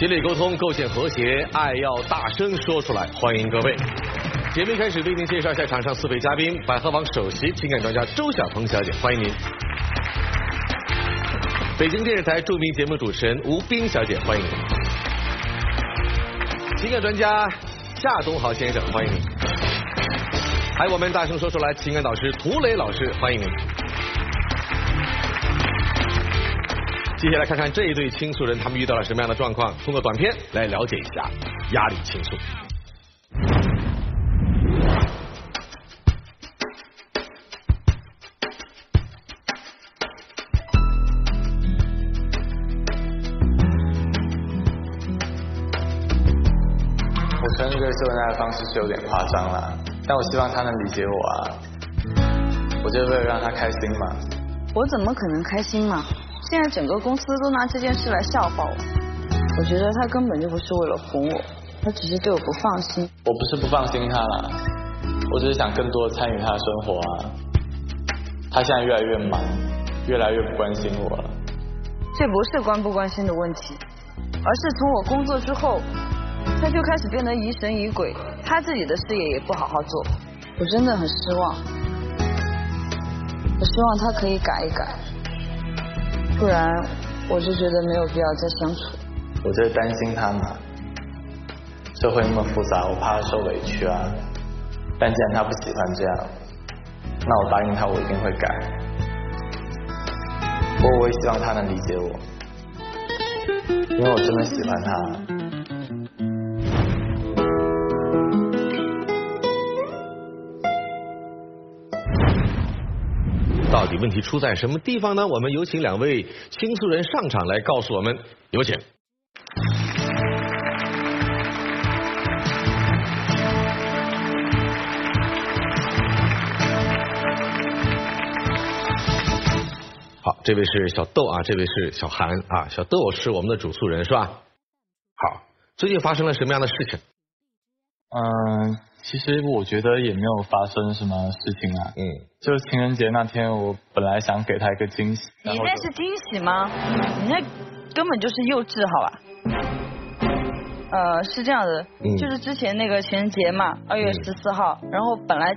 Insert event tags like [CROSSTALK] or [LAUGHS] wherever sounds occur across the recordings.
激励沟通，构建和谐，爱要大声说出来。欢迎各位。节目开始为您介绍一下场上四位嘉宾：百合网首席情感专家周晓鹏小姐，欢迎您；北京电视台著名节目主持人吴冰小姐，欢迎您；情感专家夏东豪先生，欢迎您。还有我们大声说出来，情感导师涂磊老师，欢迎您。接下来看看这一对倾诉人，他们遇到了什么样的状况？通过短片来了解一下压力倾诉。我承认这个秀恩爱的方式是有点夸张啦，但我希望他能理解我啊。我就是为了让他开心嘛。我怎么可能开心嘛？现在整个公司都拿这件事来笑话我。我觉得他根本就不是为了哄我，他只是对我不放心。我不是不放心他啦，我只是想更多参与他的生活啊。他现在越来越忙，越来越不关心我了。这不是关不关心的问题，而是从我工作之后，他就开始变得疑神疑鬼，他自己的事业也不好好做。我真的很失望。我希望他可以改一改，不然我就觉得没有必要再相处。我就是担心他嘛，社会那么复杂，我怕他受委屈啊。但既然他不喜欢这样，那我答应他，我一定会改。不过我也希望他能理解我，因为我真的喜欢他。到底问题出在什么地方呢？我们有请两位倾诉人上场来告诉我们。有请。好，这位是小豆啊，这位是小韩啊。小豆是我们的主诉人是吧？好，最近发生了什么样的事情？嗯，其实我觉得也没有发生什么事情啊。嗯，就是情人节那天，我本来想给他一个惊喜。你那是惊喜吗？你那根本就是幼稚，好吧？呃，是这样的，嗯就是之前那个情人节嘛，二月十四号，然后本来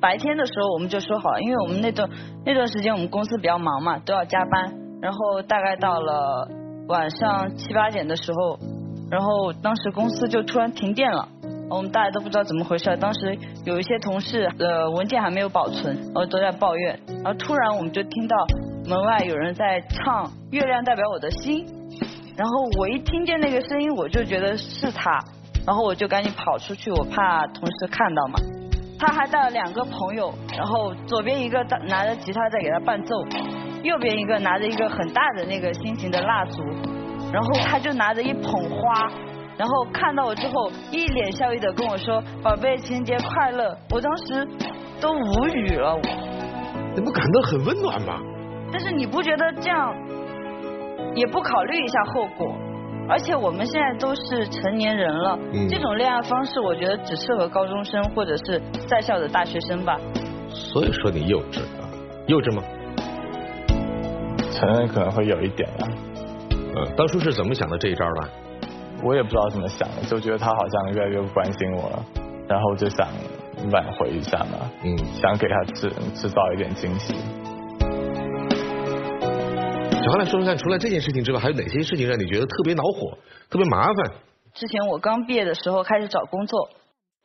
白天的时候我们就说好了，因为我们那段那段时间我们公司比较忙嘛，都要加班，然后大概到了晚上七八点的时候，然后当时公司就突然停电了。我们大家都不知道怎么回事，当时有一些同事呃文件还没有保存，然后都在抱怨，然后突然我们就听到门外有人在唱《月亮代表我的心》，然后我一听见那个声音，我就觉得是他，然后我就赶紧跑出去，我怕同事看到嘛。他还带了两个朋友，然后左边一个拿拿着吉他在给他伴奏，右边一个拿着一个很大的那个心形的蜡烛，然后他就拿着一捧花。然后看到我之后，一脸笑意的跟我说：“宝贝，情人节快乐！”我当时都无语了，我。你不感到很温暖吗？但是你不觉得这样也不考虑一下后果？而且我们现在都是成年人了，嗯这种恋爱方式我觉得只适合高中生或者是在校的大学生吧。所以说你幼稚啊，幼稚吗？承认可能会有一点啊，嗯，当初是怎么想的这一招的？我也不知道怎么想的，就觉得他好像越来越不关心我了，然后就想挽回一下嘛，嗯，想给他制制造一点惊喜。小韩来说说看，除了这件事情之外，还有哪些事情让你觉得特别恼火、特别麻烦？之前我刚毕业的时候开始找工作，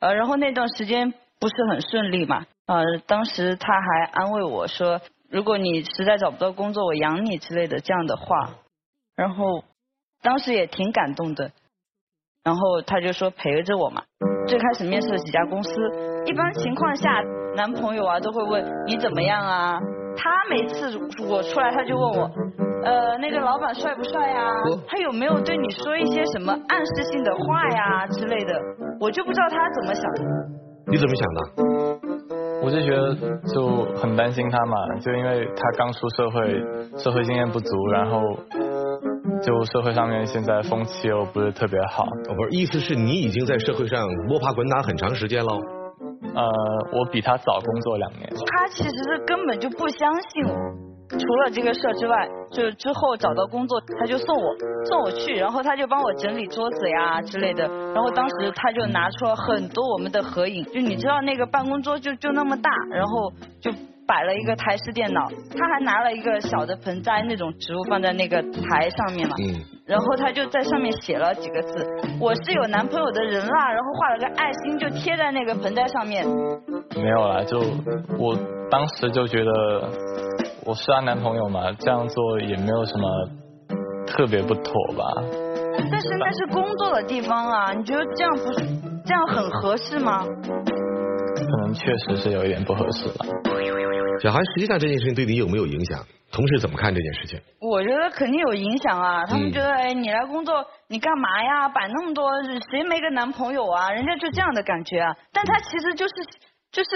呃，然后那段时间不是很顺利嘛，呃，当时他还安慰我说，如果你实在找不到工作，我养你之类的这样的话，然后当时也挺感动的，然后他就说陪着我嘛。最开始面试了几家公司，一般情况下男朋友啊都会问你怎么样啊。他每次我出来他就问我，呃那个老板帅不帅呀？他有没有对你说一些什么暗示性的话呀之类的？我就不知道他怎么想的。你怎么想的？我就觉得就很担心他嘛，就因为他刚出社会，社会经验不足，然后就社会上面现在风气又不是特别好。哦，不是，意思是你已经在社会上摸爬滚打很长时间喽？呃，我比他早工作两年。他其实是根本就不相信我。除了这个事儿之外，就之后找到工作，他就送我送我去，然后他就帮我整理桌子呀之类的。然后当时他就拿出了很多我们的合影，就你知道那个办公桌就就那么大，然后就摆了一个台式电脑，他还拿了一个小的盆栽那种植物放在那个台上面嘛。嗯。然后他就在上面写了几个字：“我是有男朋友的人啦。”然后画了个爱心，就贴在那个盆栽上面。没有啦，就我当时就觉得。我是她男朋友嘛，这样做也没有什么特别不妥吧。但是那是工作的地方啊，你觉得这样不是这样很合适吗？可能确实是有一点不合适吧。小韩，实际上这件事情对你有没有影响？同事怎么看这件事情？我觉得肯定有影响啊，他们觉得哎，你来工作你干嘛呀？摆那么多，谁没个男朋友啊？人家就这样的感觉啊。但他其实就是就是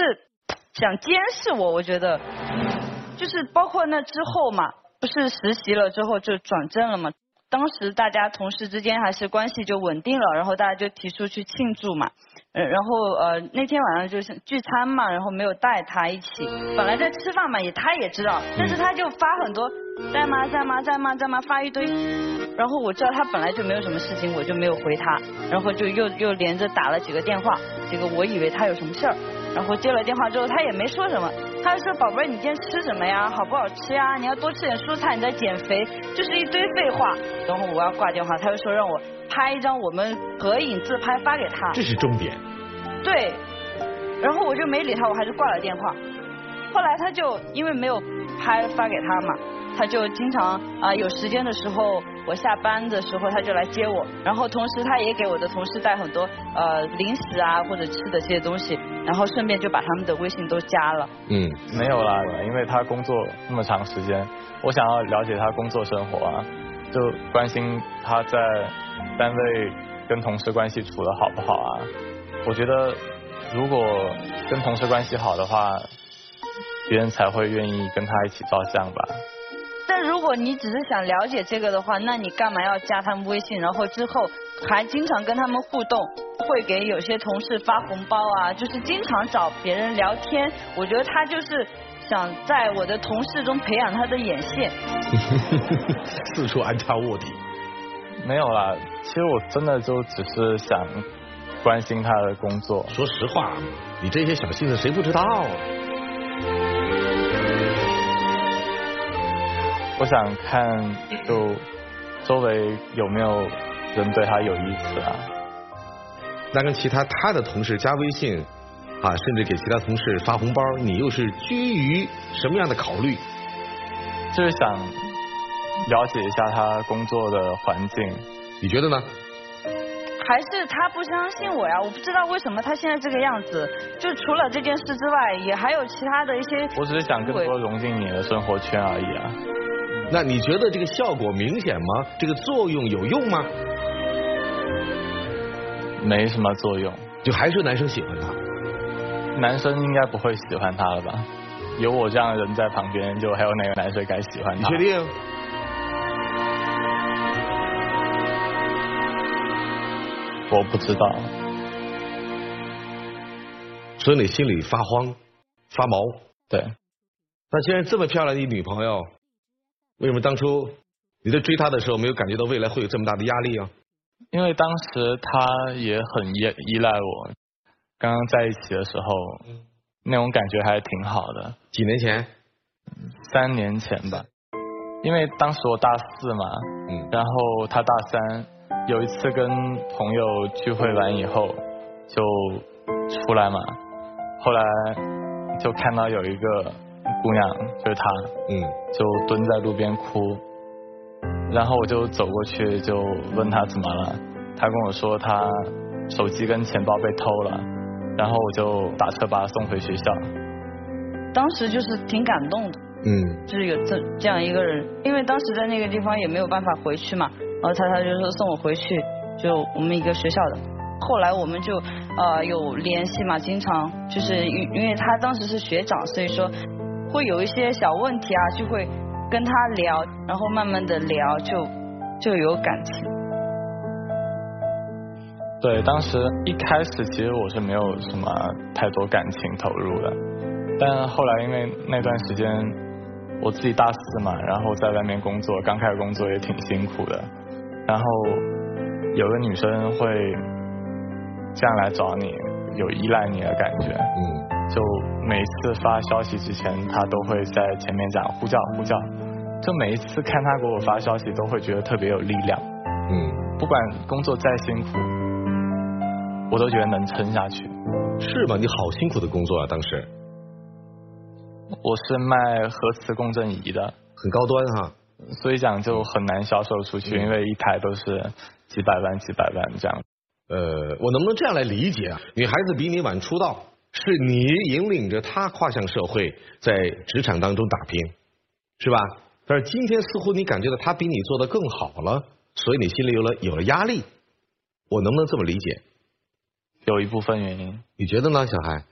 想监视我，我觉得。就是包括那之后嘛，不是实习了之后就转正了嘛。当时大家同事之间还是关系就稳定了，然后大家就提出去庆祝嘛。然后呃那天晚上就是聚餐嘛，然后没有带他一起。本来在吃饭嘛，也他也知道，但是他就发很多在吗在吗在吗在吗发一堆。然后我知道他本来就没有什么事情，我就没有回他，然后就又又连着打了几个电话，结果我以为他有什么事儿。然后接了电话之后，他也没说什么，他就说：“宝贝儿，你今天吃什么呀？好不好吃呀？你要多吃点蔬菜，你在减肥。”就是一堆废话。然后我要挂电话，他就说让我拍一张我们合影自拍发给他。这是重点。对。然后我就没理他，我还是挂了电话。后来他就因为没有拍发给他嘛。他就经常啊有时间的时候，我下班的时候他就来接我，然后同时他也给我的同事带很多呃零食啊或者吃的这些东西，然后顺便就把他们的微信都加了。嗯，没有啦，因为他工作那么长时间，我想要了解他工作生活啊，就关心他在单位跟同事关系处的好不好啊。我觉得如果跟同事关系好的话，别人才会愿意跟他一起照相吧。但如果你只是想了解这个的话，那你干嘛要加他们微信？然后之后还经常跟他们互动，会给有些同事发红包啊，就是经常找别人聊天。我觉得他就是想在我的同事中培养他的眼线，[LAUGHS] [LAUGHS] 四处安插卧底。没有啦，其实我真的就只是想关心他的工作。说实话，你这些小心思谁不知道？我想看，就周围有没有人对他有意思啊？那跟其他他的同事加微信啊，甚至给其他同事发红包，你又是基于什么样的考虑？就是想了解一下他工作的环境，你觉得呢？还是他不相信我呀？我不知道为什么他现在这个样子。就除了这件事之外，也还有其他的一些。我只是想更多融进你的生活圈而已啊。那你觉得这个效果明显吗？这个作用有用吗？没什么作用，就还是男生喜欢他。男生应该不会喜欢他了吧？有我这样的人在旁边，就还有哪个男生敢喜欢他？你确定？我不知道。所以你心里发慌、发毛？对。那既然这么漂亮的女朋友。为什么当初你在追她的时候没有感觉到未来会有这么大的压力啊？因为当时她也很依依赖我，刚刚在一起的时候，那种感觉还挺好的。几年前？三年前吧。因为当时我大四嘛，嗯，然后她大三，有一次跟朋友聚会完以后就出来嘛，后来就看到有一个。姑娘就是她，嗯，就蹲在路边哭，然后我就走过去就问她怎么了，她跟我说她手机跟钱包被偷了，然后我就打车把她送回学校。当时就是挺感动的，嗯，就是有这这样一个人，因为当时在那个地方也没有办法回去嘛，然后他他就说送我回去，就我们一个学校的。后来我们就呃有联系嘛，经常就是因因为他当时是学长，所以说会有一些小问题啊，就会跟他聊，然后慢慢的聊就就有感情。对，当时一开始其实我是没有什么太多感情投入的，但后来因为那段时间我自己大四嘛，然后在外面工作，刚开始工作也挺辛苦的，然后有个女生会这样来找你，有依赖你的感觉，嗯，就每次发消息之前，她都会在前面讲呼叫呼叫，就每一次看她给我发消息，都会觉得特别有力量，嗯，不管工作再辛苦。我都觉得能撑下去。是吗？你好辛苦的工作啊，当时我是卖核磁共振仪的，很高端哈。所以讲就很难销售出去，因为一台都是几百万、几百万这样。呃，我能不能这样来理解啊？女孩子比你晚出道，是你引领着她跨向社会，在职场当中打拼，是吧？但是今天似乎你感觉到她比你做的更好了，所以你心里有了有了压力。我能不能这么理解？有一部分原因，你觉得呢，小孩？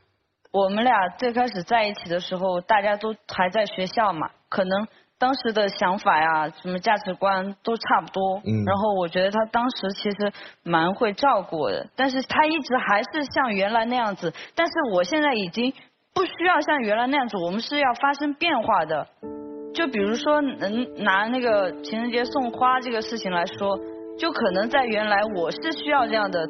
我们俩最开始在一起的时候，大家都还在学校嘛，可能当时的想法呀、什么价值观都差不多。嗯然后我觉得他当时其实蛮会照顾我的，但是他一直还是像原来那样子。但是我现在已经不需要像原来那样子，我们是要发生变化的。就比如说，能拿那个情人节送花这个事情来说，就可能在原来我是需要这样的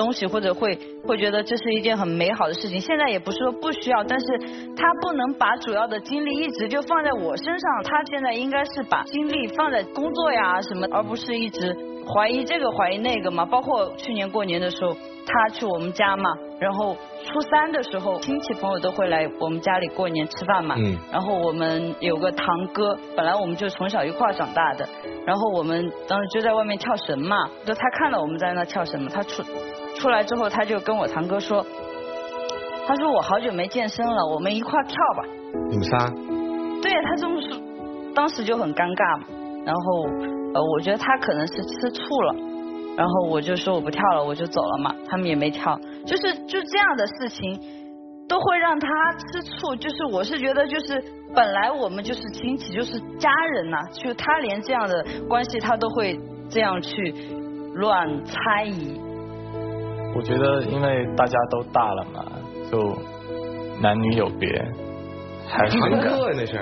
东西，或者会会觉得这是一件很美好的事情。现在也不是说不需要，但是他不能把主要的精力一直就放在我身上，他现在应该是把精力放在工作呀什么，而不是一直怀疑这个怀疑那个嘛。包括去年过年的时候，他去我们家嘛，然后初三的时候，亲戚朋友都会来我们家里过年吃饭嘛。嗯然后我们有个堂哥，本来我们就从小一块长大的，然后我们当时就在外面跳绳嘛，就他看到我们在那跳绳嘛，他出出来之后，他就跟我堂哥说，他说我好久没健身了，我们一块儿跳吧。你们仨？对他这么说，当时就很尴尬嘛。然后呃，我觉得他可能是吃醋了，然后我就说我不跳了，我就走了嘛。他们也没跳，就是就这样的事情都会让他吃醋。就是我是觉得就是本来我们就是亲戚，就是家人呐、就他连这样的关系他都会这样去乱猜疑。我觉得因为大家都大了嘛，就男女有别，还是堂哥呀，那是。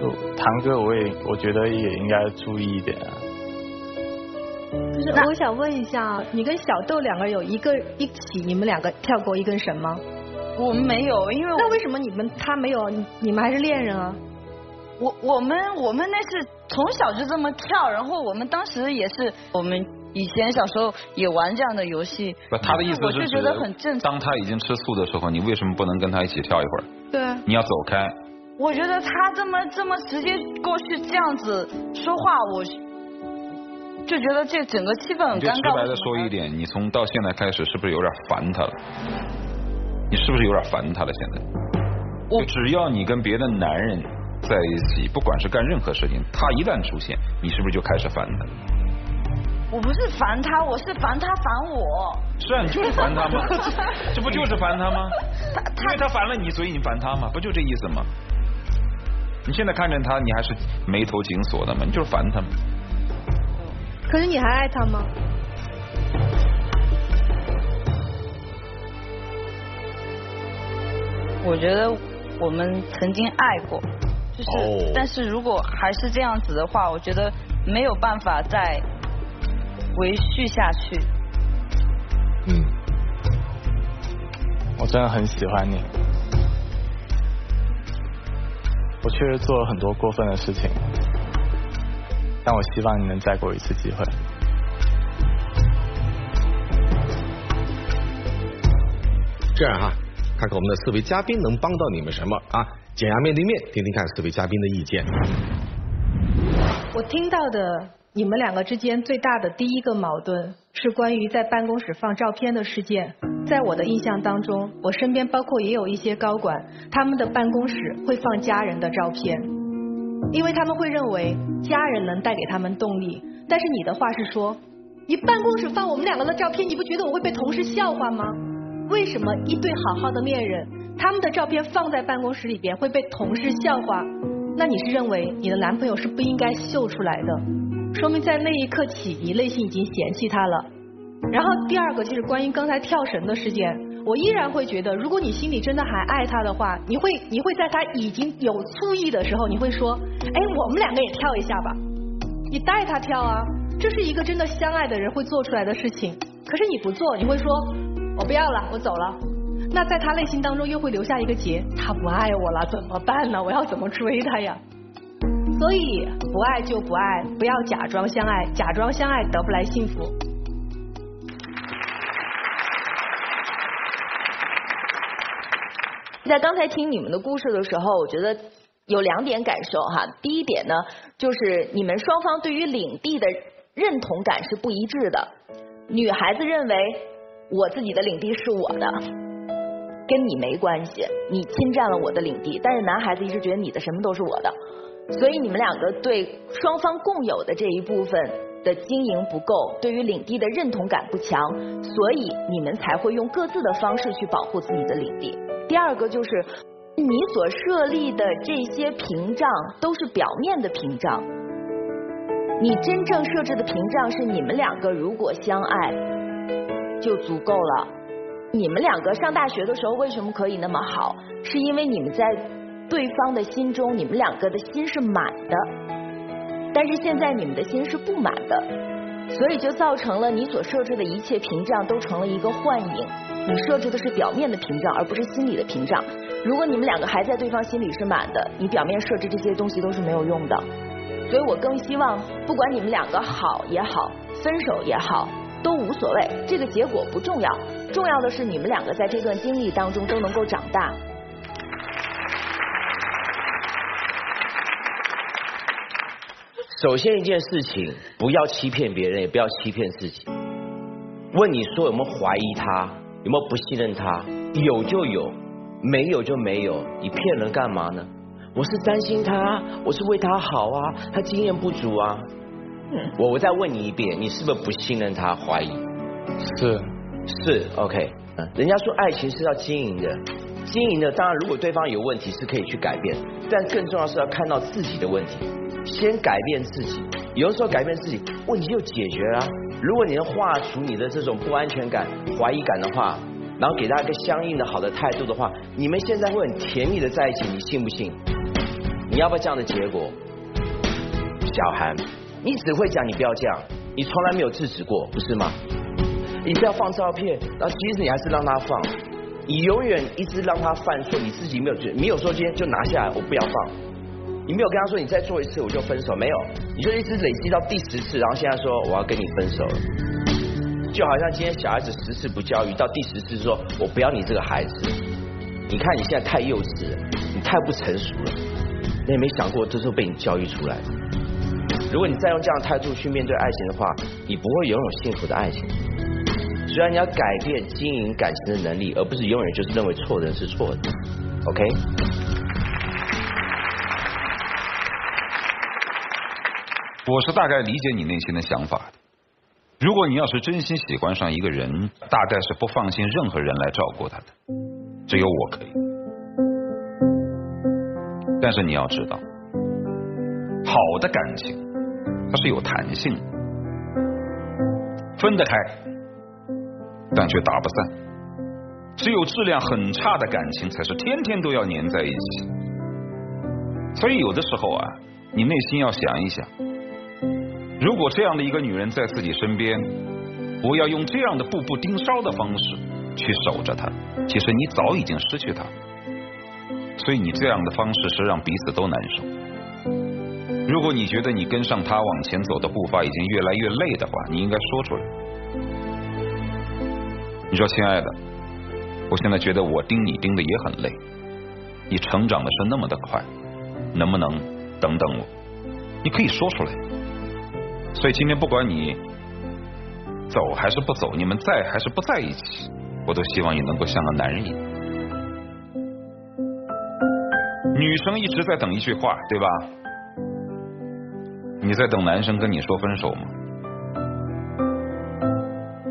就堂哥，我也我觉得也应该注意一点啊。就是我想问一下，你跟小豆两个人有一个一起，你们两个跳过一根绳吗？我们没有，因为那为什么你们他没有，你你们还是恋人啊？我我们我们那是从小就这么跳，然后我们当时也是我们以前小时候也玩这样的游戏。不，他的意思我就是觉得很正，常。当他已经吃醋的时候，你为什么不能跟他一起跳一会儿？对啊，你要走开。我觉得他这么这么直接过去这样子说话，我就觉得这整个气氛很尴尬。直白的说一点，你从到现在开始是不是有点烦他了？你是不是有点烦他了？现在，我就只要你跟别的男人在一起，不管是干任何事情，他一旦出现，你是不是就开始烦他？我不是烦他，我是烦他烦我。是啊，你就是烦他吗？[LAUGHS] 这不就是烦他吗？他因为他烦了你，所以你烦他嘛，不就这意思吗？你现在看见他，你还是眉头紧锁的嘛，你就是烦他嘛。可是你还爱他吗？我觉得我们曾经爱过，就是，哦但是如果还是这样子的话，我觉得没有办法再维续下去。嗯，我真的很喜欢你，我确实做了很多过分的事情，但我希望你能再给我一次机会。这样哈，看看我们的四位嘉宾能帮到你们什么啊？减压面对面，听听看四位嘉宾的意见。我听到的你们两个之间最大的第一个矛盾是关于在办公室放照片的事件。在我的印象当中，我身边包括也有一些高管，他们的办公室会放家人的照片，因为他们会认为家人能带给他们动力。但是你的话是说，你办公室放我们两个的照片，你不觉得我会被同事笑话吗？为什么一对好好的恋人，他们的照片放在办公室里边会被同事笑话？那你是认为你的男朋友是不应该秀出来的？说明在那一刻起，你内心已经嫌弃他了。然后第二个就是关于刚才跳绳的事件，我依然会觉得，如果你心里真的还爱他的话，你会你会在他已经有醋意的时候，你会说，哎，我们两个也跳一下吧，你带他跳啊，这是一个真的相爱的人会做出来的事情。可是你不做，你会说。我不要了，我走了。那在他内心当中又会留下一个结，他不爱我了，怎么办呢？我要怎么追他呀？所以不爱就不爱，不要假装相爱，假装相爱得不来幸福。在刚才听你们的故事的时候，我觉得有两点感受哈。第一点呢，就是你们双方对于领地的认同感是不一致的。女孩子认为。我自己的领地是我的，跟你没关系。你侵占了我的领地，但是男孩子一直觉得你的什么都是我的，所以你们两个对双方共有的这一部分的经营不够，对于领地的认同感不强，所以你们才会用各自的方式去保护自己的领地。第二个就是你所设立的这些屏障都是表面的屏障，你真正设置的屏障是你们两个如果相爱。就足够了。你们两个上大学的时候为什么可以那么好？是因为你们在对方的心中，你们两个的心是满的。但是现在你们的心是不满的，所以就造成了你所设置的一切屏障都成了一个幻影。你设置的是表面的屏障，而不是心理的屏障。如果你们两个还在对方心里是满的，你表面设置这些东西都是没有用的。所以我更希望，不管你们两个好也好，分手也好。都无所谓，这个结果不重要，重要的是你们两个在这段经历当中都能够长大。首先一件事情，不要欺骗别人，也不要欺骗自己。问你说有没有怀疑他，有没有不信任他？有就有，没有就没有。你骗人干嘛呢？我是担心他，我是为他好啊，他经验不足啊。我我再问你一遍，你是不是不信任他？怀疑？是是 OK。人家说爱情是要经营的，经营的当然如果对方有问题是可以去改变，但更重要是要看到自己的问题，先改变自己。有的时候改变自己，问题就解决了。如果你能化除你的这种不安全感、怀疑感的话，然后给他一个相应的好的态度的话，你们现在会很甜蜜的在一起，你信不信？你要不要这样的结果？小韩。你只会讲，你不要这样，你从来没有制止过，不是吗？你不要放照片，然后其实你还是让他放，你永远一直让他犯错，你自己没有没有说今天就拿下来，我不要放，你没有跟他说你再做一次我就分手，没有，你就一直累积到第十次，然后现在说我要跟你分手。了，就好像今天小孩子十次不教育，到第十次说我不要你这个孩子，你看你现在太幼稚了，你太不成熟了，你也没想过这是被你教育出来。的。如果你再用这样的态度去面对爱情的话，你不会拥有幸福的爱情。虽然你要改变经营感情的能力，而不是永远就是认为错人是错的。OK？我是大概理解你内心的想法。如果你要是真心喜欢上一个人，大概是不放心任何人来照顾他的，只有我可以。但是你要知道，好的感情。它是有弹性的，分得开，但却打不散。只有质量很差的感情，才是天天都要粘在一起。所以有的时候啊，你内心要想一想，如果这样的一个女人在自己身边，不要用这样的步步盯梢的方式去守着她，其实你早已经失去她。所以你这样的方式是让彼此都难受。如果你觉得你跟上他往前走的步伐已经越来越累的话，你应该说出来。你说，亲爱的，我现在觉得我盯你盯的也很累，你成长的是那么的快，能不能等等我？你可以说出来。所以今天不管你走还是不走，你们在还是不在一起，我都希望你能够像个男人一样。女生一直在等一句话，对吧？你在等男生跟你说分手吗？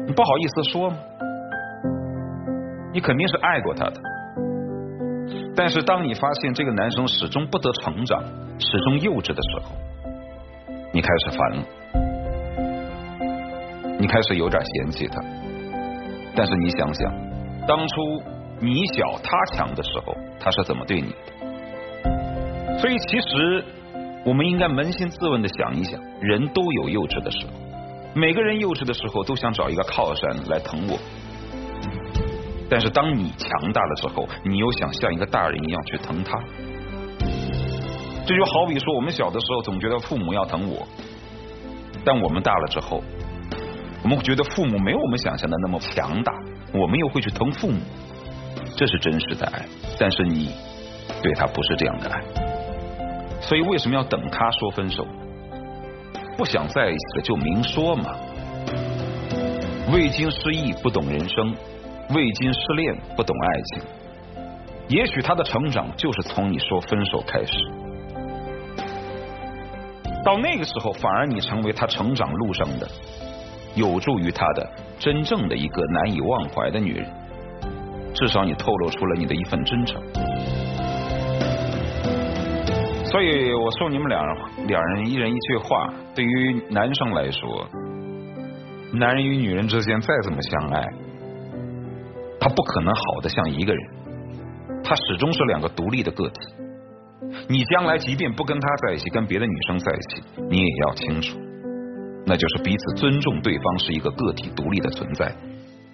你不好意思说吗？你肯定是爱过他的，但是当你发现这个男生始终不得成长，始终幼稚的时候，你开始烦了，你开始有点嫌弃他。但是你想想，当初你小他强的时候，他是怎么对你的？所以其实我们应该扪心自问的想一想，人都有幼稚的时候，每个人幼稚的时候都想找一个靠山来疼我。但是当你强大了之后，你又想像一个大人一样去疼他。这就好比说，我们小的时候总觉得父母要疼我，但我们大了之后，我们觉得父母没有我们想象的那么强大，我们又会去疼父母。这是真实的爱，但是你对他不是这样的爱。所以为什么要等他说分手？不想在一起了就明说嘛。未经失意不懂人生。未经失恋不懂爱情，也许他的成长就是从你说分手开始。到那个时候，反而你成为他成长路上的有助于他的真正的一个难以忘怀的女人。至少你透露出了你的一份真诚。所以我送你们两两人一人一句话：对于男生来说，男人与女人之间再怎么相爱。他不可能好的像一个人，他始终是两个独立的个体。你将来即便不跟他在一起，跟别的女生在一起，你也要清楚，那就是彼此尊重对方是一个个体独立的存在。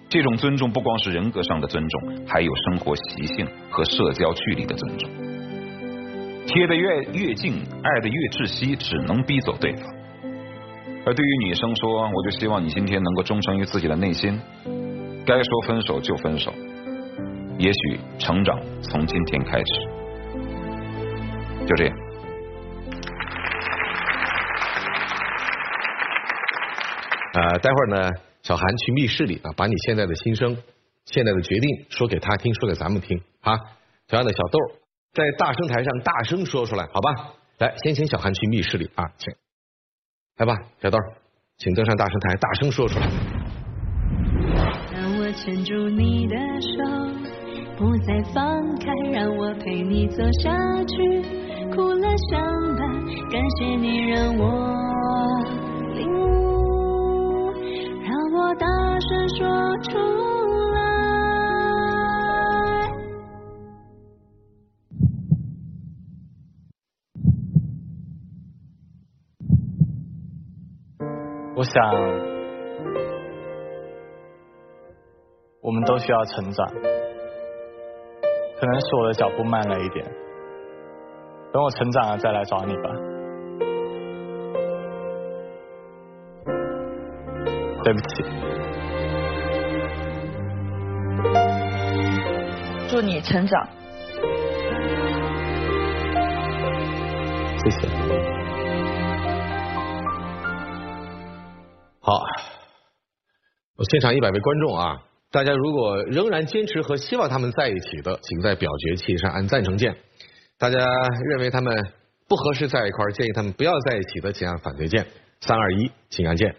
这种尊重不光是人格上的尊重，还有生活习性和社交距离的尊重。贴得越越近，爱的越窒息，只能逼走对方。而对于女生说，我就希望你今天能够忠诚于自己的内心。该说分手就分手，也许成长从今天开始，就这样。呃，待会儿呢，小韩去密室里啊，把你现在的心声、现在的决定说给他听，说给咱们听啊。同样的，小豆在大声台上大声说出来，好吧？来，先请小韩去密室里啊，请来吧，小豆，请登上大声台，大声说出来。牵住你的手，不再放开，让我陪你走下去，哭了相伴，感谢你让我领悟，让我大声说出来。我想。我们都需要成长，可能是我的脚步慢了一点，等我成长了再来找你吧。对不起，祝你成长。谢谢。好，我现场一百位观众啊。大家如果仍然坚持和希望他们在一起的，请在表决器上按赞成键；大家认为他们不合适在一块儿，建议他们不要在一起的，请按反对键。三二一，请按键。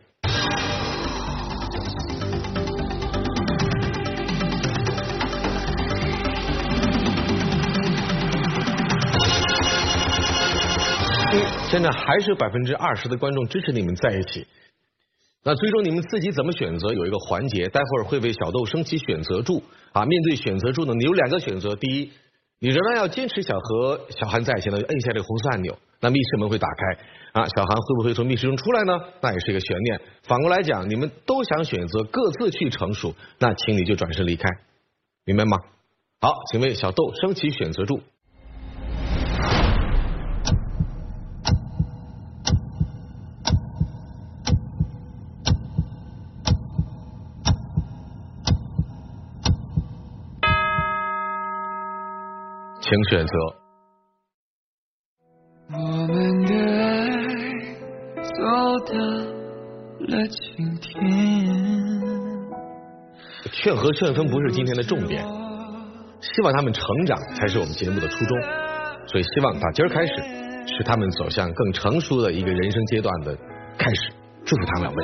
现在还是百分之二十的观众支持你们在一起。那最终你们自己怎么选择？有一个环节，待会儿会为小豆升起选择柱啊。面对选择柱呢，你有两个选择：第一，你仍然要坚持想和小韩在一起呢，摁下这个红色按钮，那密室门会打开啊。小韩会不会从密室中出来呢？那也是一个悬念。反过来讲，你们都想选择各自去成熟，那请你就转身离开，明白吗？好，请为小豆升起选择柱。请选择。我们的爱走到了今天。劝和劝分不是今天的重点希望他们成长才是我们节目的初衷。所以希望打今儿开始是他们走向更成熟的一个人生阶段的开始。祝福他们两位。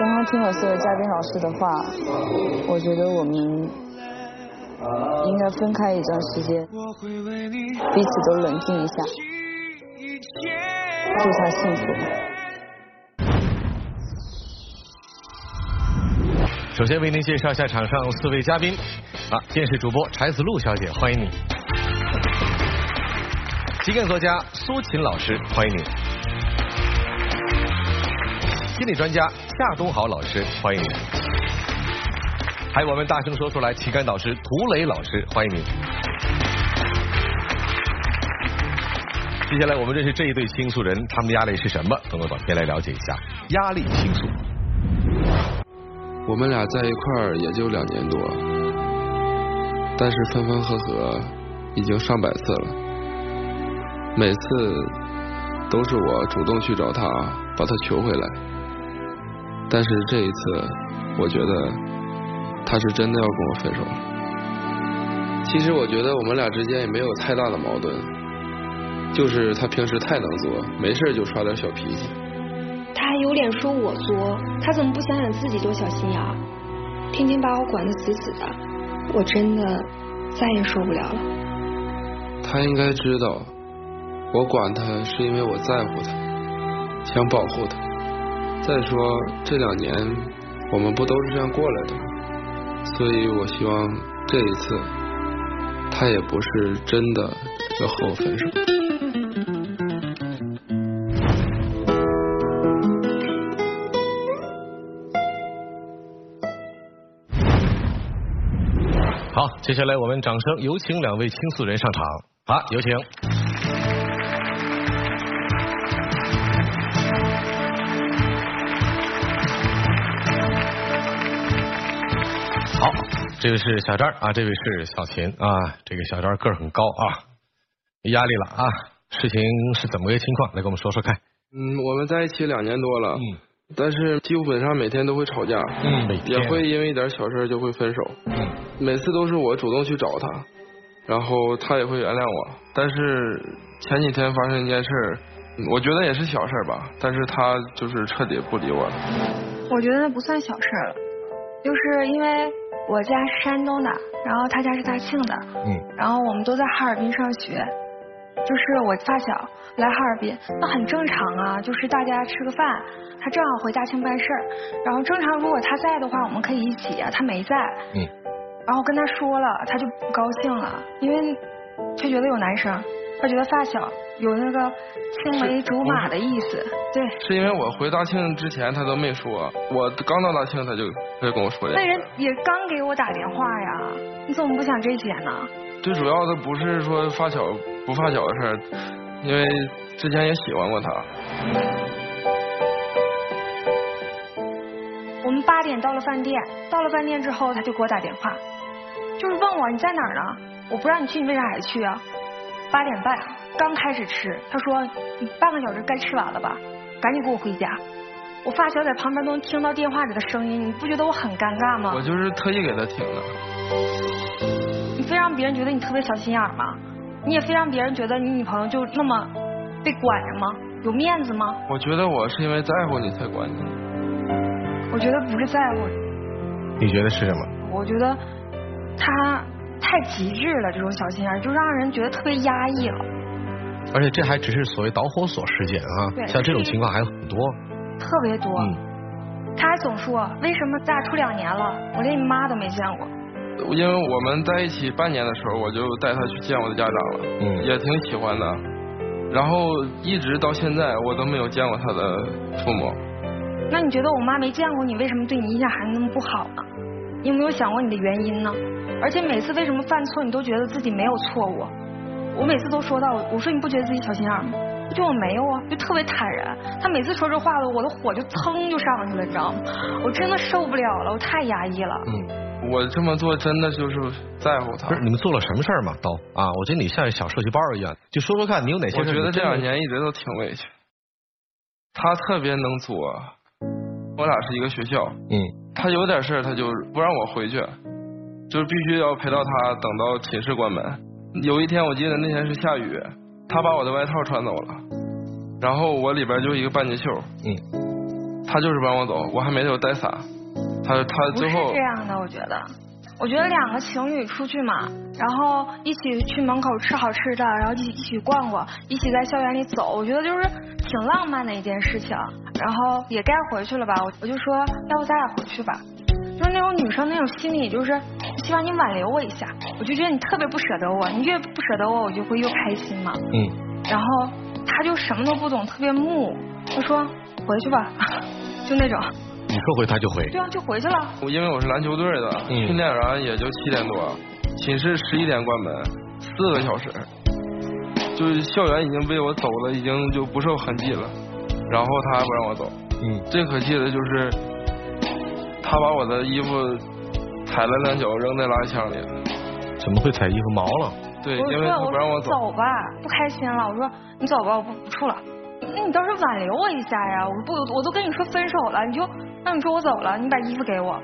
刚刚听了所有嘉宾老师的话我觉得我们应该分开一段时间，彼此都冷静一下。祝他幸福。首先为您介绍一下场上四位嘉宾啊，电视主播柴子路小姐，欢迎你；情感作家苏秦老师，欢迎你；心理专家夏东豪老师，欢迎你；还有我们大声说出来情感导师涂磊老师，欢迎您。接下来我们认识这一对倾诉人，他们的压力是什么？通过短片来了解一下压力倾诉。我们俩在一块儿也就两年多，但是分分合合已经上百次了，每次都是我主动去找他，把他求回来。但是这一次，我觉得他是真的要跟我分手了。其实我觉得我们俩之间也没有太大的矛盾，就是他平时太能作，没事就耍点小脾气。他还有脸说我作，他怎么不想想自己多小心眼儿？天天把我管得死死的，我真的再也受不了了。他应该知道，我管他是因为我在乎他，想保护他。再说这两年我们不都是这样过来的吗？所以我希望这一次他也不是真的要和我分手。好，接下来我们掌声有请两位倾诉人上场。好，有请。这位是小张啊，这位是小秦啊，这个小张个儿很高啊，压力了啊，事情是怎么个情况？来跟我们说说看。嗯，我们在一起两年多了，嗯，但是基本上每天都会吵架，嗯，每也会因为一点小事就会分手，嗯，每次都是我主动去找他，然后他也会原谅我。但是前几天发生一件事，我觉得也是小事吧，但是他就是彻底不理我了。我觉得那不算小事了，就是因为我家是山东的，然后他家是大庆的，嗯，然后我们都在哈尔滨上学，就是我发小来哈尔滨，那很正常啊，就是大家吃个饭，他正好回大庆办事儿，然后正常如果他在的话，我们可以一起啊，他没在，嗯，然后跟他说了，他就不高兴了，因为他觉得有男生，他觉得发小有那个青梅竹马的意思，对。是因为我回大庆之前他都没说，我刚到大庆他就他就跟我说的那人也刚给我打电话呀，你怎么不想这些呢？最主要的不是说发小不发小的事儿，因为之前也喜欢过他。我们八点到了饭店，到了饭店之后他就给我打电话，就是问我你在哪儿呢？我不让你去，你为啥还去啊？八点半刚开始吃，他说你半个小时该吃完了吧，赶紧给我回家。我发小在旁边都能听到电话里的声音，你不觉得我很尴尬吗？我就是特意给他听的。你非让别人觉得你特别小心眼吗？你也非让别人觉得你女朋友就那么被管着吗？有面子吗？我觉得我是因为在乎你才管你。我觉得不是在乎，你觉得是什么？我觉得他太极致了，这种小心眼儿就让人觉得特别压抑了。而且这还只是所谓导火索事件啊，对像这种情况还有很多。特别多。嗯，他还总说为什么咱俩处两年了，我连你妈都没见过。因为我们在一起半年的时候，我就带他去见我的家长了，嗯也挺喜欢的。然后一直到现在，我都没有见过他的父母。那你觉得我妈没见过你，为什么对你印象还那么不好呢？你有没有想过你的原因呢？而且每次为什么犯错，你都觉得自己没有错误？我每次都说到，我说你不觉得自己小心眼吗？我觉得我没有啊，就特别坦然。他每次说这话了，我的火就噌就上去了，你知道吗？我真的受不了了，我太压抑了。嗯，我这么做真的就是在乎他不。是你们做了什么事儿吗？都啊，我觉得你像小社区包一样，就说说看你有哪些事。我觉得这两年一直都挺委屈。他特别能作，我俩是一个学校，嗯，他有点事儿他就不让我回去，就是必须要陪到他等到寝室关门。有一天我记得那天是下雨，他把我的外套穿走了，然后我里边就一个半截袖，嗯，他就是不让我走，我还没有带伞，他他最后不是这样的，我觉得，我觉得两个情侣出去嘛，然后一起去门口吃好吃的，然后一起一起逛逛，一起在校园里走，我觉得就是挺浪漫的一件事情。然后也该回去了吧，我我就说，要不咱俩回去吧。就是那种女生那种心理，就是希望你挽留我一下，我就觉得你特别不舍得我，你越不舍得我，我就会越开心嘛。嗯。然后他就什么都不懂，特别木，他说回去吧，[LAUGHS] 就那种。你说回他就回。对啊，就回去了。我因为我是篮球队的，训练完也就七点多，寝室十一点关门，四个小时，就是校园已经被我走了，已经就不受痕迹了。然后他还不让我走，嗯，最可气的就是他把我的衣服踩了两脚扔在垃圾箱里了。怎么会踩衣服毛了？[LAUGHS] 对，因为他不让我走。走吧，不开心了。我说你走吧，我不不处了。那你倒是挽留我一下呀！我不，我都跟你说分手了，你就那你说我走了，你把衣服给我。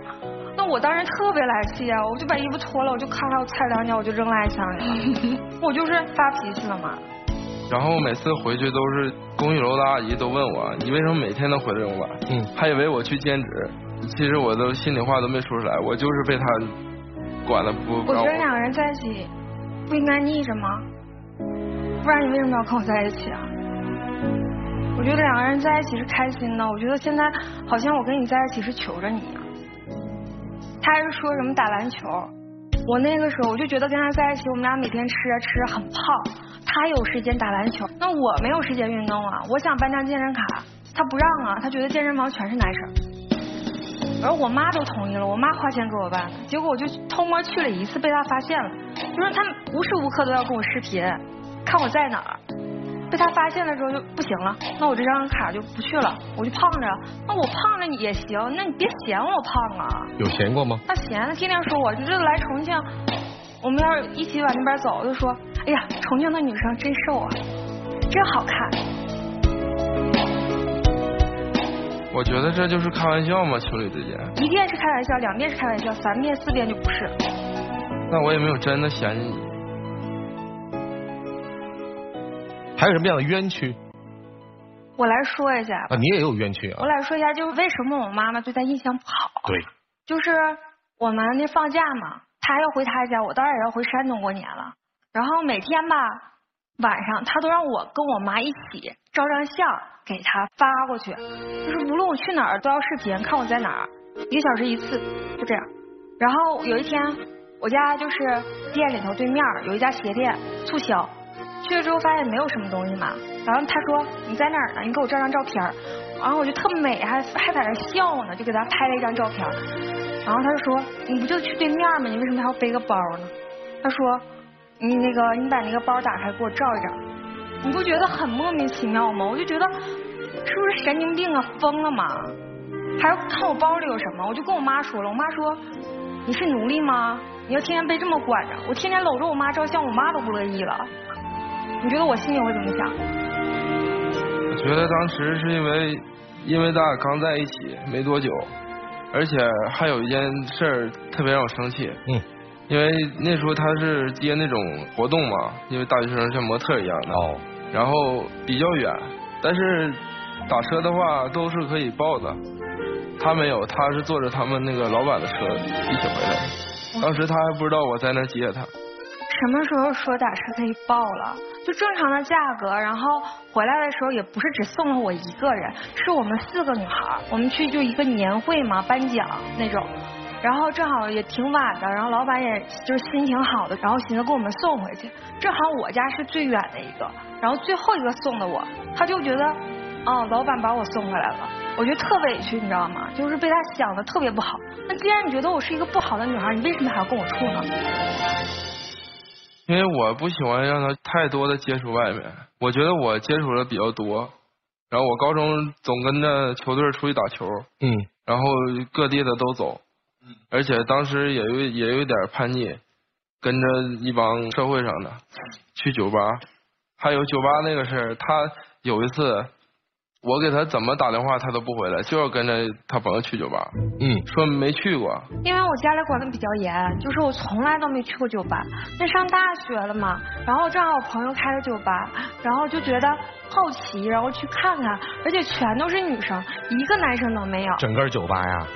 那我当时特别来气啊，我就把衣服脱了，我就咔咔踩两脚，我就扔垃圾箱里了。[LAUGHS] 我就是发脾气了嘛。然后每次回去都是公寓楼的阿姨都问我，你为什么每天都回来这么晚？嗯，还以为我去兼职，其实我都心里话都没说出来，我就是被他管的不我觉得两个人在一起不应该腻着吗？不然你为什么要跟我在一起啊？我觉得两个人在一起是开心的，我觉得现在好像我跟你在一起是求着你啊。他还是说什么打篮球，我那个时候我就觉得跟他在一起，我们俩每天吃啊吃啊很胖。他有时间打篮球，那我没有时间运动啊！我想办张健身卡，他不让啊，他觉得健身房全是男生。而我妈都同意了，我妈花钱给我办，结果我就偷摸去了一次，被他发现了，就是他无时无刻都要跟我视频，看我在哪儿。被他发现了之后就不行了，那我这张卡就不去了，我就胖着。那我胖着也行，那你别嫌我胖啊！有嫌过吗？他嫌，他天天说我，就这来重庆，我们要是一起往那边走，就说。哎呀，重庆的女生真瘦啊，真好看。我觉得这就是开玩笑嘛，情侣之间。一遍是开玩笑，两遍是开玩笑，三遍四遍就不是。那我也没有真的嫌弃你。还有什么样的冤屈？我来说一下。啊，你也有冤屈啊。我来说一下，就是为什么我妈妈对他印象不好。对。就是我们那放假嘛，他要回他家，我当然也要回山东过年了。然后每天吧，晚上他都让我跟我妈一起照张相给他发过去，就是无论我去哪儿都要视频看我在哪儿，一个小时一次，就这样。然后有一天，我家就是店里头对面有一家鞋店促销，去了之后发现没有什么东西嘛，然后他说你在哪儿呢？你给我照张照片。然后我就特美，还还在那笑呢，就给他拍了一张照片。然后他就说你不就去对面吗？你为什么还要背个包呢？他说。你那个，你把那个包打开给我照一照，你不觉得很莫名其妙吗？我就觉得是不是神经病啊，疯了吗？还要看我包里有什么？我就跟我妈说了，我妈说你是奴隶吗？你要天天被这么管着？我天天搂着我妈照相，我妈都不乐意了。你觉得我心里会怎么想？我觉得当时是因为因为咱俩刚在一起没多久，而且还有一件事特别让我生气。嗯。因为那时候他是接那种活动嘛，因为大学生像模特一样的，哦，然后比较远，但是打车的话都是可以报的，他没有，他是坐着他们那个老板的车一起回来的，当时他还不知道我在那接他。什么时候说打车可以报了？就正常的价格，然后回来的时候也不是只送了我一个人，是我们四个女孩，我们去就一个年会嘛，颁奖那种。然后正好也挺晚的，然后老板也就是心情好的，然后寻思给我们送回去。正好我家是最远的一个，然后最后一个送的我，他就觉得，哦，老板把我送回来了，我觉得特委屈，你知道吗？就是被他想的特别不好。那既然你觉得我是一个不好的女孩，你为什么还要跟我处呢？因为我不喜欢让他太多的接触外面，我觉得我接触的比较多。然后我高中总跟着球队出去打球，嗯，然后各地的都走。而且当时也有也有点叛逆，跟着一帮社会上的去酒吧，还有酒吧那个事儿。他有一次，我给他怎么打电话他都不回来，就要跟着他朋友去酒吧。嗯，说没去过。因为我家里管的比较严，就是我从来都没去过酒吧。那上大学了嘛，然后正好我朋友开了酒吧，然后就觉得好奇，然后去看看，而且全都是女生，一个男生都没有。整个酒吧呀？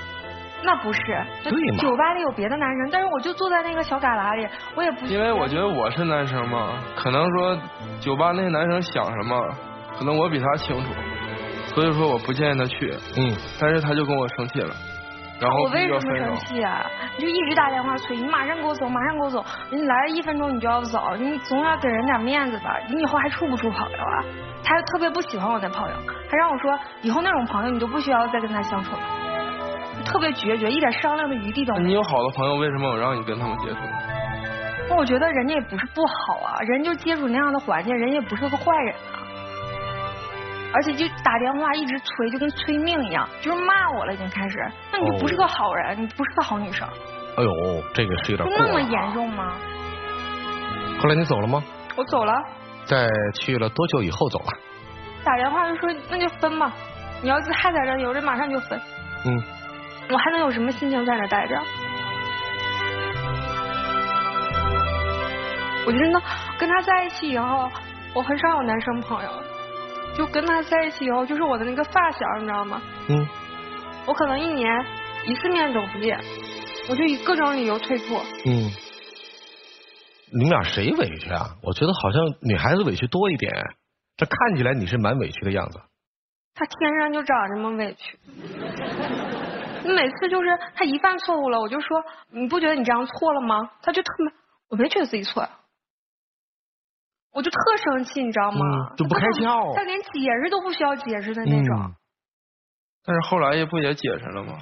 那不是，对嘛酒吧里有别的男生，但是我就坐在那个小旮旯里，我也不。因为我觉得我是男生嘛，可能说酒吧那些男生想什么，可能我比他清楚，所以说我不建议他去。嗯，但是他就跟我生气了，然后我为什么生。气啊？你就一直打电话催，你马上给我走，马上给我走，你来了一分钟你就要走，你总要给人点面子吧？你以后还处不处朋友啊？他特别不喜欢我那朋友，他让我说以后那种朋友你都不需要再跟他相处了，特别决绝，一点商量的余地都没有。你有好的朋友，为什么我让你跟他们接触？那我觉得人家也不是不好啊，人就接触那样的环境，人也不是个坏人啊。而且就打电话一直催，就跟催命一样，就是骂我了已经开始。那你就不是个好人，你不是个好女生，哎呦，这个是有点就那么。严重吗？后来你走了吗？我走了，在去了多久以后走了？打电话就说那就分吧，你要是还在这留着，马上就分。嗯，我还能有什么心情在这待着？我真的跟他在一起以后，我很少有男生朋友，就跟他在一起以后，就是我的那个发小，你知道吗？嗯，我可能一年一次面都不见，我就以各种理由退出。嗯，你们俩谁委屈啊？我觉得好像女孩子委屈多一点，这看起来你是蛮委屈的样子。他天生就长这么委屈。[LAUGHS] 你每次就是他一犯错误了，我就说你不觉得你这样错了吗？他就特别，我没觉得自己错呀，我就特生气，你知道吗？嗯就不开窍他连解释都不需要解释的那种。嗯但是后来也不也解释了吗？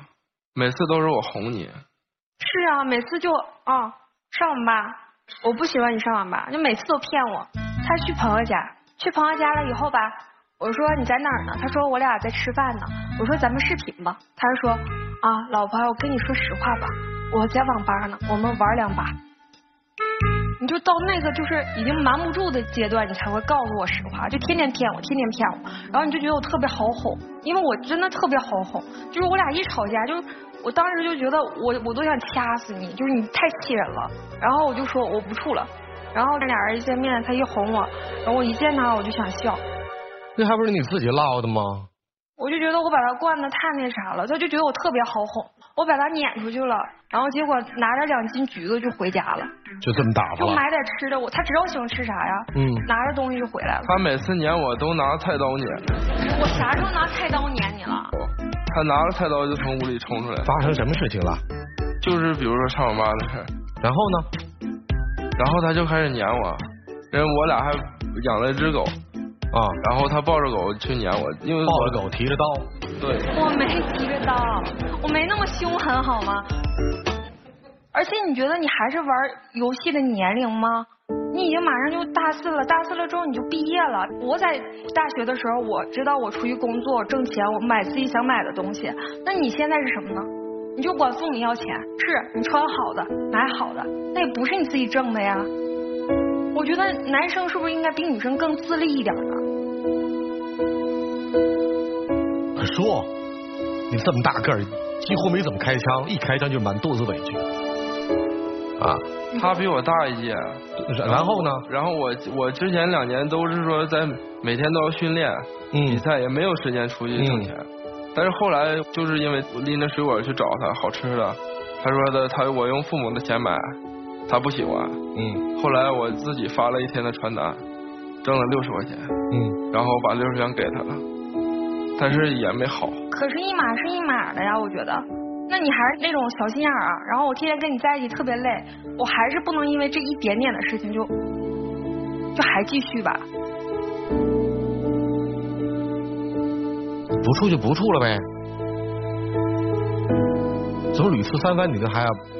每次都是我哄你，是啊，每次就啊上网吧，我不喜欢你上网吧，就每次都骗我。他去朋友家，去朋友家了以后吧，我说你在哪儿呢？他说我俩在吃饭呢。我说咱们视频吧。他就说啊，老婆，我跟你说实话吧，我在网吧呢，我们玩两把。你就到那个就是已经瞒不住的阶段，你才会告诉我实话，就天天骗我，天天骗我，然后你就觉得我特别好哄，因为我真的特别好哄，就是我俩一吵架，就是我当时就觉得我我都想掐死你，就是你太气人了，然后我就说我不处了，然后俩人一见面，他一哄我，然后我一见他我就想笑，那还不是你自己唠的吗？我就觉得我把他惯的太那啥了，他就觉得我特别好哄，我把他撵出去了，然后结果拿着两斤橘子就回家了，就这么打发了？就买点吃的，我他知道我喜欢吃啥呀，嗯拿着东西就回来了。他每次撵我都拿菜刀撵，我啥时候拿菜刀撵你了？他拿着菜刀就从屋里冲出来。发生什么事情了？就是比如说上网吧的事儿，然后呢？然后他就开始撵我，因为我俩还养了一只狗啊，然后他抱着狗去撵我，因为抱着狗提着刀，对，我没提着刀，我没那么凶狠好吗？而且你觉得你还是玩游戏的年龄吗？你已经马上就大四了，大四了之后你就毕业了。我在大学的时候，我知道我出去工作挣钱，我买自己想买的东西。那你现在是什么呢？你就管父母要钱，是你穿好的，买好的，那也不是你自己挣的呀。我觉得男生是不是应该比女生更自立一点呢？可说你这么大个儿，几乎没怎么开枪，一开枪就满肚子委屈啊。他比我大一届，然后呢？然后我我之前两年都是说在每天都要训练、嗯比赛，也没有时间出去挣钱。但是后来就是因为拎着水果去找他好吃的，他说的他我用父母的钱买，他不喜欢。嗯。后来我自己发了一天的传单，挣了六十块钱。嗯。然后把六十元给他了，但是也没好。可是，一码是一码的呀，我觉得。那你还是那种小心眼儿啊，然后我天天跟你在一起特别累，我还是不能因为这一点点的事情就就还继续吧。不处就不处了呗。怎么屡次三番你都还要就是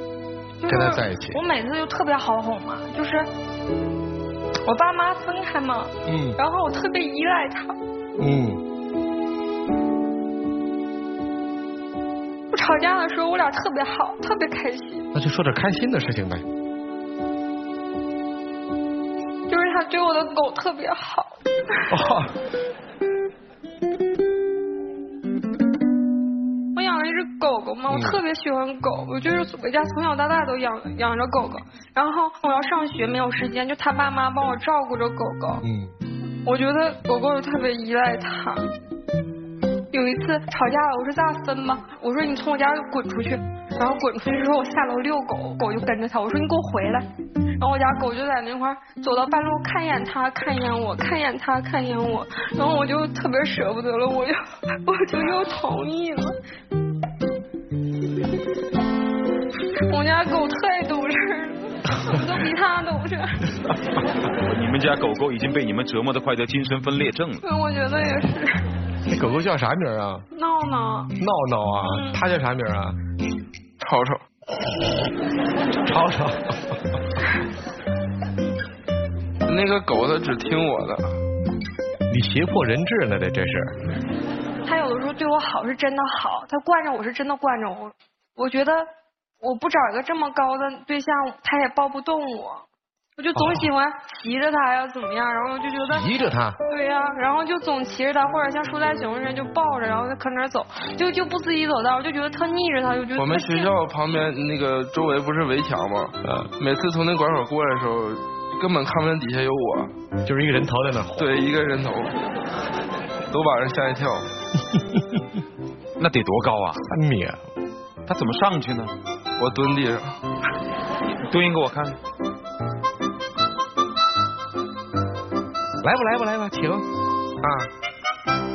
跟他在一起？我每次就特别好哄嘛，就是我爸妈分开嘛，嗯然后我特别依赖他，嗯，不吵架的时候我俩特别好，特别开心。那就说点开心的事情呗。就是他对我的狗特别好，哦，我嗯。特别喜欢狗，我就是我家从小到大都养养着狗狗，然后我要上学没有时间，就他爸妈帮我照顾着狗狗，嗯，我觉得狗狗就特别依赖他。有一次吵架了，我说咱俩分吧，我说你从我家滚出去，然后滚出去之后我下楼遛狗，狗就跟着他，我说你给我回来，然后我家狗就在那块儿走到半路看一眼他，看一眼我，看一眼他，看一眼我，然后我就特别舍不得了，我就 [LAUGHS] 我就又同意了。我家狗太懂事了，我都比它懂事。[LAUGHS] 你们家狗狗已经被你们折磨的快得精神分裂症了。嗯，我觉得也是。那狗狗叫啥名啊？闹闹。闹闹啊，它叫啥名啊？吵吵。吵吵。[LAUGHS] 那个狗它只听我的。你胁迫人质呢？这这是。它有的时候对我好是真的好，它惯着我是真的惯着我。我觉得我不找一个这么高的对象，他也抱不动我。我就总喜欢骑着他呀，怎么样？然后我就觉得骑着他。对呀、然后就总骑着他，或者像树袋熊似的就抱着，然后它可哪儿走，就就不自己走道，我就觉得特腻着它，就觉得我们学校旁边那个周围不是围墙吗？每次从那拐口过来的时候，根本看不见底下有我，就是一个人头在那。对，一个人头，都把人吓一跳。[LAUGHS] 那得多高啊？三米。他怎么上去呢？我蹲地上。蹲一个我看看。来吧来吧来吧，请啊！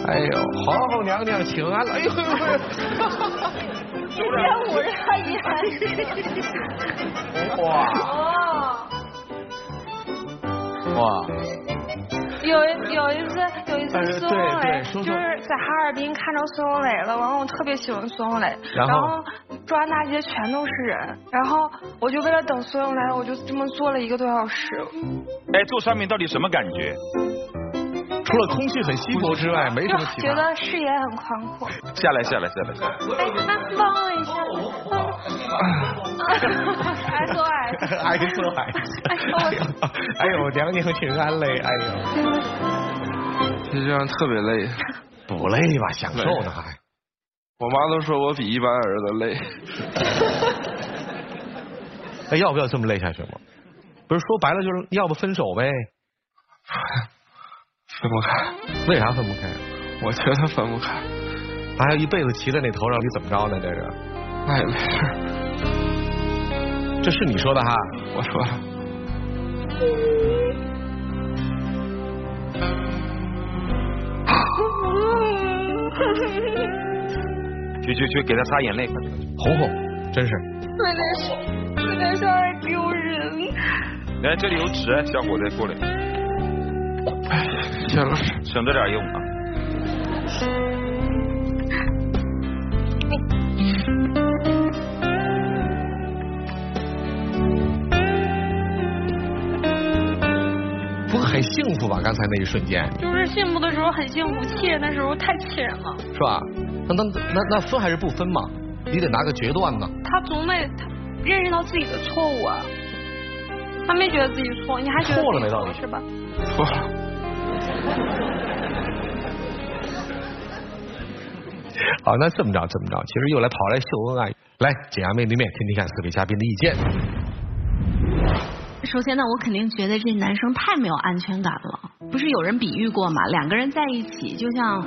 哎呦，皇后娘娘请安了！哎呦，一千五十块一哇哦，哇！有一有一次有一次呃孙红雷就是在哈尔滨看着孙红雷了，然后我特别喜欢孙红雷，然后后中央大街全都是人，然后我就为了等孙勇来，我就这么坐了一个多小时。哎，坐上面到底什么感觉？除了空气很稀薄之外，没什么其他。觉得视野很宽阔。下来下来下来下来。哎，那帮我一下，挨坐挨揍。挨揍挨揍！哎呦，娘娘请安嘞！哎呦，就这样特别累。不累吧？享受呢还。我妈都说我比一般儿子累。那 [LAUGHS] 要不要这么累下去吗？不是说白了就是要不分手呗？[SIGHS] 分不开。为啥分不开？我觉得分不开。还有一辈子骑在那头上，你怎么着呢？这是？那也没事。这是你说的哈？我说的。[LAUGHS] 去去去，给他擦眼泪，快点！红红，真是。有点有点像爱丢人。来，这里有纸，小伙子过来。哎，谢老师，省着点用啊。不是很幸福吧？刚才那一瞬间，就是幸福的时候很幸福，气人的时候太气人了。是吧？那那那那分还是不分嘛？你得拿个决断呢。他总得他认识到自己的错误啊。他没觉得自己错，你还觉得错了没道理是吧？错了。好，那这么着，这么着，其实又来跑来秀恩爱，来姐牙面对面听听看四位嘉宾的意见。首先呢，我肯定觉得这男生太没有安全感了。不是有人比喻过吗？两个人在一起就像